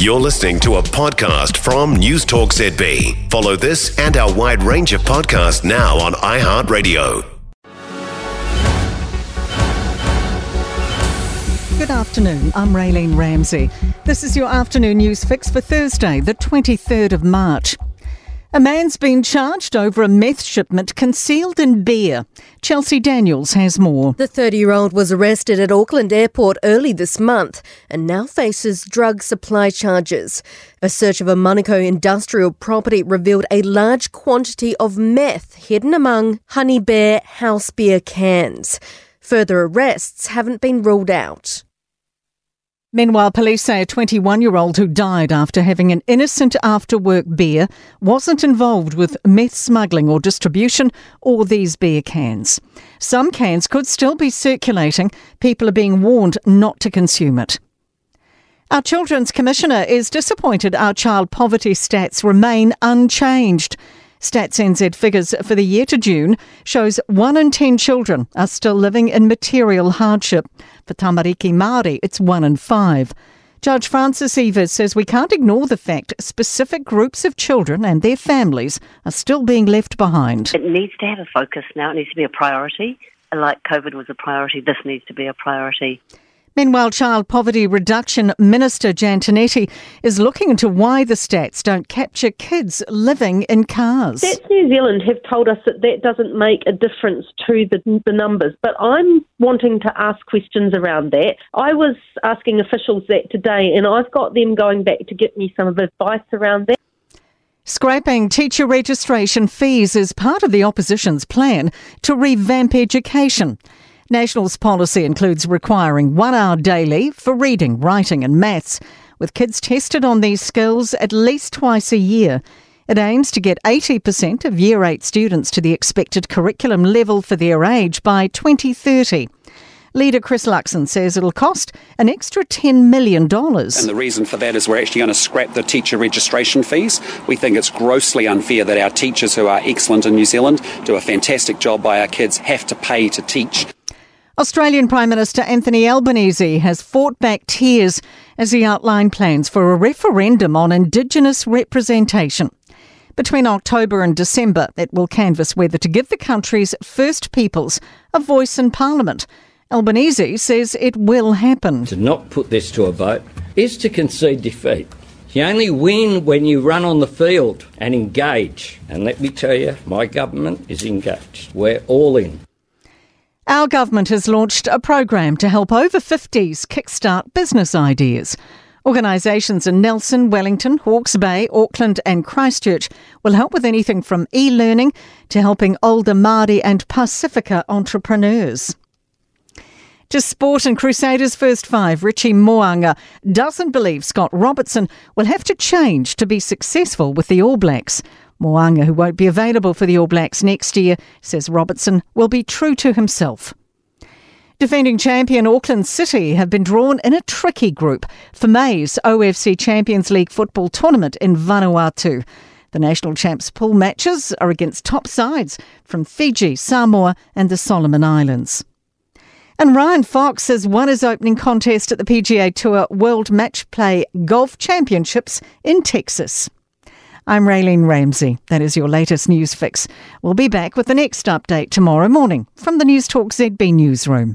You're listening to a podcast from Newstalk ZB. Follow this and our wide range of podcasts now on iHeartRadio. Good afternoon. I'm Raylene Ramsey. This is your afternoon news fix for Thursday, the 23rd of March. A man's been charged over a meth shipment concealed in beer. Chelsea Daniels has more. The 30 year old was arrested at Auckland Airport early this month and now faces drug supply charges. A search of a Manukau industrial property revealed a large quantity of meth hidden among Honey Bear house beer cans. Further arrests haven't been ruled out. Meanwhile, police say a 21 year old who died after having an innocent after work beer wasn't involved with meth smuggling or distribution or these beer cans. Some cans could still be circulating. People are being warned not to consume it. Our Children's Commissioner is disappointed our child poverty stats remain unchanged. Stats NZ figures for the year to June shows 1 in 10 children are still living in material hardship. For Tamariki Māori, it's 1 in 5. Judge Frances Eivers says we can't ignore the fact specific groups of children and their families are still being left behind. It needs to have a focus now. It needs to be a priority. Like COVID was a priority, this needs to be a priority. Meanwhile, Child Poverty Reduction Minister Jan Tinetti is looking into why the stats don't capture kids living in cars. Stats New Zealand have told us that that doesn't make a difference to the, the numbers, but I'm wanting to ask questions around that. I was asking officials that today, and I've got them going back to get me some of advice around that. Scrapping teacher registration fees is part of the opposition's plan to revamp education. National's policy includes requiring one hour daily for reading, writing, and maths, with kids tested on these skills at least twice a year. It aims to get 80% of Year 8 students to the expected curriculum level for their age by 2030. Leader Chris Luxon says it'll cost an extra $10 million. And the reason for that is we're actually going to scrap the teacher registration fees. We think it's grossly unfair that our teachers, who are excellent in New Zealand, do a fantastic job by our kids, have to pay to teach. Australian Prime Minister Anthony Albanese has fought back tears as he outlined plans for a referendum on Indigenous representation. Between October and December, it will canvass whether to give the country's First Peoples a voice in Parliament. Albanese says it will happen. To not put this to a vote is to concede defeat. You only win when you run on the field and engage. And let me tell you, my government is engaged. We're all in. Our government has launched a program to help over 50s kickstart business ideas. Organisations in Nelson, Wellington, Hawke's Bay, Auckland, and Christchurch will help with anything from e learning to helping older Māori and Pacifica entrepreneurs. To sport and Crusaders first five, Richie Mo'unga doesn't believe Scott Robertson will have to change to be successful with the All Blacks. Mo'unga, who won't be available for the All Blacks next year, says Robertson will be true to himself. Defending champion Auckland City have been drawn in a tricky group for May's OFC Champions League football tournament in Vanuatu. The national champs pool matches are against top sides from Fiji, Samoa, and the Solomon Islands. And Ryan Fox has won his opening contest at the PGA Tour World Match Play Golf Championships in Texas. I'm Raylene Ramsey. That is your latest news fix. We'll be back with the next update tomorrow morning from the Newstalk ZB newsroom.